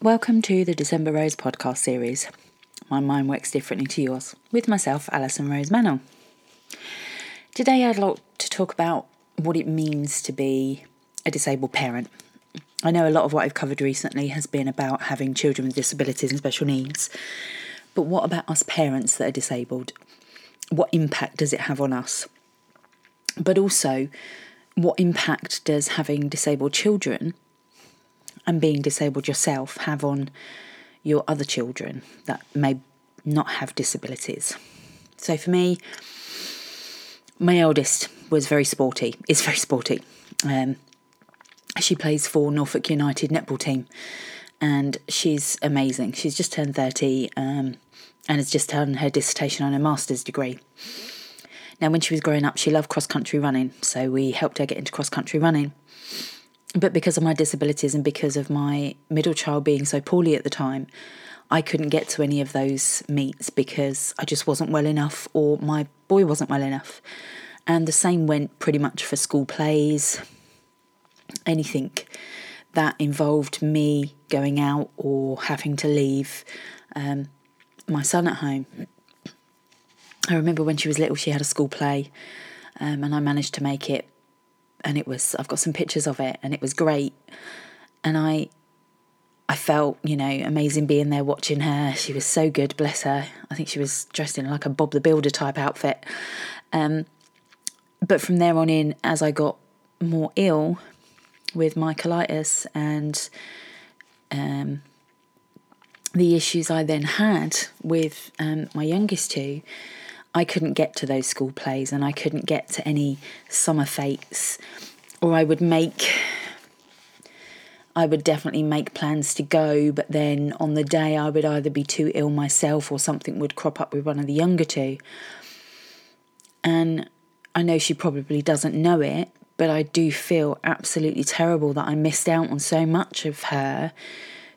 Welcome to the December Rose podcast series. My mind works differently to yours, with myself, Alison Rose Mantle. Today, I'd like to talk about what it means to be a disabled parent. I know a lot of what I've covered recently has been about having children with disabilities and special needs, but what about us parents that are disabled? What impact does it have on us? But also, what impact does having disabled children and being disabled yourself have on your other children that may not have disabilities. So for me, my eldest was very sporty, is very sporty. Um, she plays for Norfolk United netball team and she's amazing. She's just turned 30 um, and has just done her dissertation on her master's degree. Now, when she was growing up, she loved cross country running, so we helped her get into cross country running but because of my disabilities and because of my middle child being so poorly at the time, I couldn't get to any of those meets because I just wasn't well enough or my boy wasn't well enough. And the same went pretty much for school plays, anything that involved me going out or having to leave um, my son at home. I remember when she was little, she had a school play, um, and I managed to make it and it was I've got some pictures of it and it was great. And I I felt you know amazing being there watching her. She was so good bless her. I think she was dressed in like a Bob the Builder type outfit. Um, but from there on in as I got more ill with my colitis and um, the issues I then had with um, my youngest two I couldn't get to those school plays and I couldn't get to any summer fetes, or I would make. I would definitely make plans to go, but then on the day I would either be too ill myself or something would crop up with one of the younger two. And I know she probably doesn't know it, but I do feel absolutely terrible that I missed out on so much of her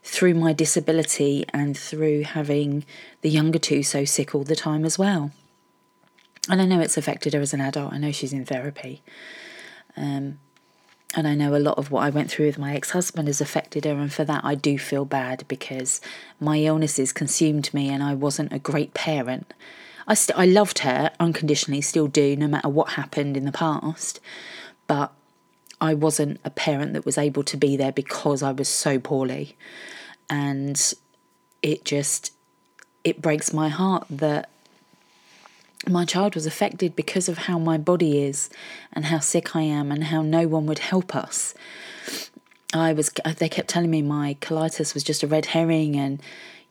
through my disability and through having the younger two so sick all the time as well and I know it's affected her as an adult. I know she's in therapy. Um, and I know a lot of what I went through with my ex husband has affected her, and for that I do feel bad because my illnesses consumed me and I wasn't a great parent. I, st- I loved her unconditionally, still do, no matter what happened in the past, but I wasn't a parent that was able to be there because I was so poorly. And it just, it breaks my heart that my child was affected because of how my body is and how sick I am and how no one would help us. I was they kept telling me my colitis was just a red herring and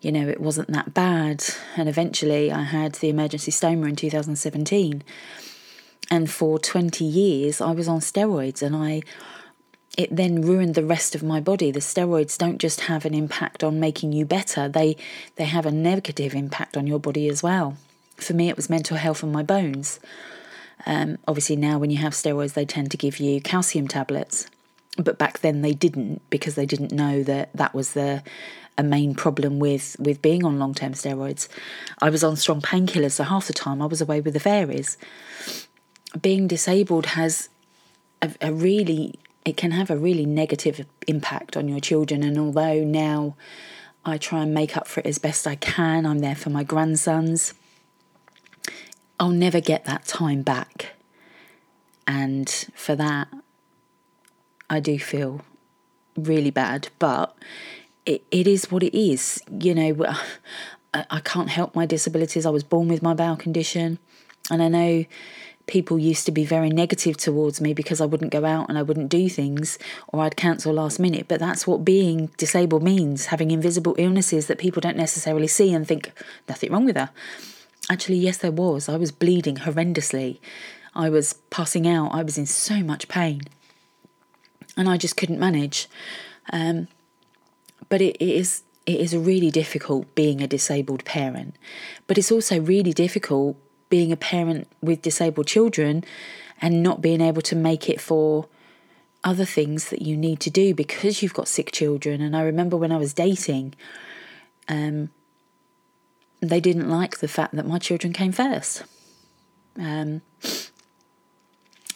you know it wasn't that bad. And eventually I had the emergency stoma in 2017 and for 20 years I was on steroids and I it then ruined the rest of my body. The steroids don't just have an impact on making you better. They they have a negative impact on your body as well for me, it was mental health and my bones. Um, obviously, now when you have steroids, they tend to give you calcium tablets, but back then they didn't because they didn't know that that was the a main problem with with being on long term steroids. I was on strong painkillers, so half the time I was away with the fairies. Being disabled has a, a really it can have a really negative impact on your children, and although now I try and make up for it as best I can, I'm there for my grandsons I'll never get that time back. And for that, I do feel really bad, but it, it is what it is. You know, I, I can't help my disabilities. I was born with my bowel condition. And I know people used to be very negative towards me because I wouldn't go out and I wouldn't do things or I'd cancel last minute. But that's what being disabled means having invisible illnesses that people don't necessarily see and think nothing wrong with her. Actually, yes, there was. I was bleeding horrendously. I was passing out. I was in so much pain. And I just couldn't manage. Um, but it, it is it is really difficult being a disabled parent. But it's also really difficult being a parent with disabled children and not being able to make it for other things that you need to do because you've got sick children. And I remember when I was dating, um, they didn't like the fact that my children came first. Um,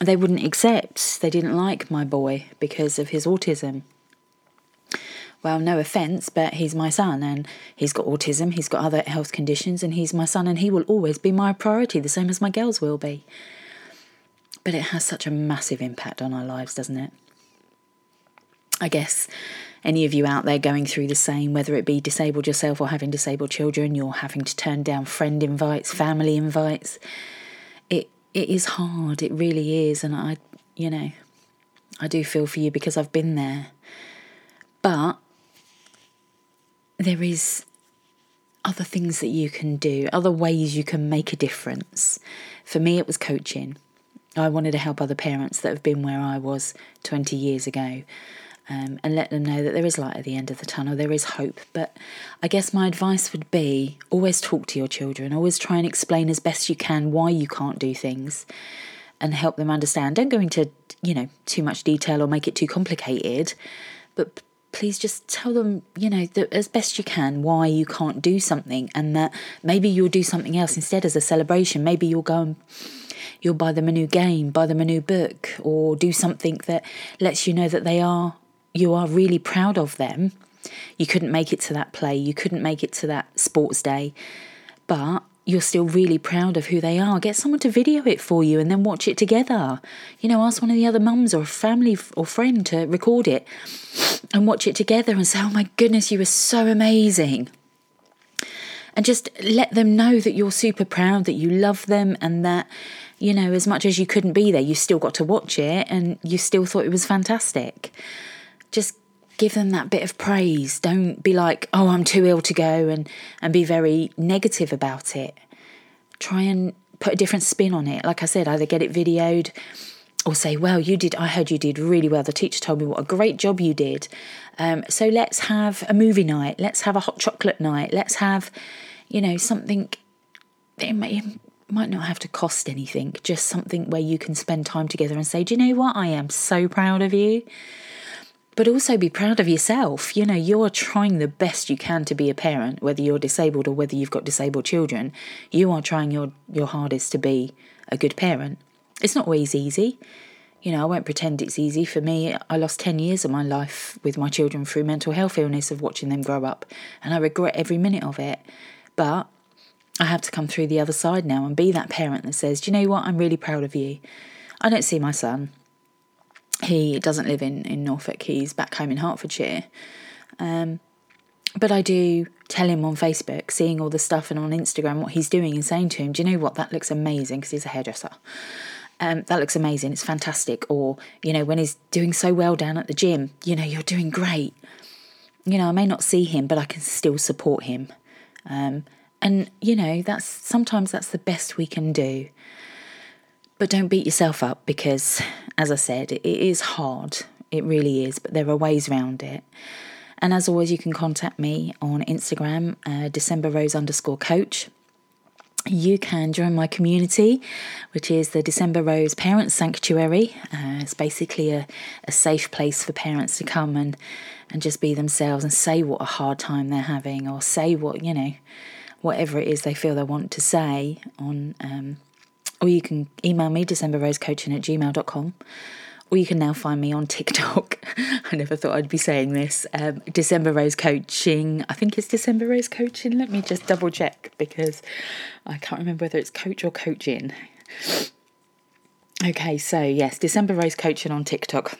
they wouldn't accept, they didn't like my boy because of his autism. well, no offense, but he's my son and he's got autism, he's got other health conditions, and he's my son and he will always be my priority, the same as my girls will be. But it has such a massive impact on our lives, doesn't it? I guess any of you out there going through the same, whether it be disabled yourself or having disabled children, you're having to turn down friend invites, family invites. It it is hard, it really is, and I you know, I do feel for you because I've been there. But there is other things that you can do, other ways you can make a difference. For me, it was coaching. I wanted to help other parents that have been where I was 20 years ago um, and let them know that there is light at the end of the tunnel, there is hope. But I guess my advice would be always talk to your children, always try and explain as best you can why you can't do things and help them understand. Don't go into, you know, too much detail or make it too complicated, but please just tell them, you know, as best you can why you can't do something and that maybe you'll do something else instead as a celebration. Maybe you'll go and you'll buy them a new game, buy them a new book, or do something that lets you know that they are you are really proud of them. You couldn't make it to that play, you couldn't make it to that sports day, but you're still really proud of who they are. Get someone to video it for you and then watch it together. You know, ask one of the other mums or a family or friend to record it and watch it together and say, oh my goodness, you were so amazing. And just let them know that you're super proud, that you love them, and that, you know, as much as you couldn't be there, you still got to watch it and you still thought it was fantastic. Just give them that bit of praise. Don't be like, oh, I'm too ill to go and, and be very negative about it. Try and put a different spin on it. Like I said, either get it videoed or say, well, you did, I heard you did really well. The teacher told me what a great job you did. Um, so let's have a movie night. Let's have a hot chocolate night. Let's have, you know, something. It might, it might not have to cost anything, just something where you can spend time together and say, do you know what? I am so proud of you but also be proud of yourself. You know, you're trying the best you can to be a parent, whether you're disabled or whether you've got disabled children. You are trying your, your hardest to be a good parent. It's not always easy. You know, I won't pretend it's easy. For me, I lost 10 years of my life with my children through mental health illness of watching them grow up, and I regret every minute of it. But I have to come through the other side now and be that parent that says, Do you know what? I'm really proud of you. I don't see my son he doesn't live in, in Norfolk, he's back home in Hertfordshire. Um, but I do tell him on Facebook, seeing all the stuff and on Instagram what he's doing and saying to him, Do you know what? That looks amazing because he's a hairdresser. Um, that looks amazing. It's fantastic. Or, you know, when he's doing so well down at the gym, you know, you're doing great. You know, I may not see him, but I can still support him. Um, and, you know, that's sometimes that's the best we can do. But don't beat yourself up because, as I said, it is hard. It really is, but there are ways around it. And as always, you can contact me on Instagram, uh, December Rose underscore coach. You can join my community, which is the December Rose Parents Sanctuary. Uh, it's basically a, a safe place for parents to come and, and just be themselves and say what a hard time they're having or say what, you know, whatever it is they feel they want to say on um, or you can email me, decemberrosecoaching at gmail.com. Or you can now find me on TikTok. I never thought I'd be saying this. Um, December Rose Coaching. I think it's December Rose Coaching. Let me just double check because I can't remember whether it's coach or coaching. Okay, so yes, December Rose Coaching on TikTok.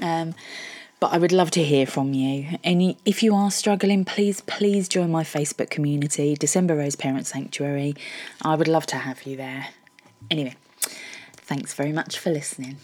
Um, but I would love to hear from you. And if you are struggling, please, please join my Facebook community, December Rose Parent Sanctuary. I would love to have you there. Anyway, thanks very much for listening.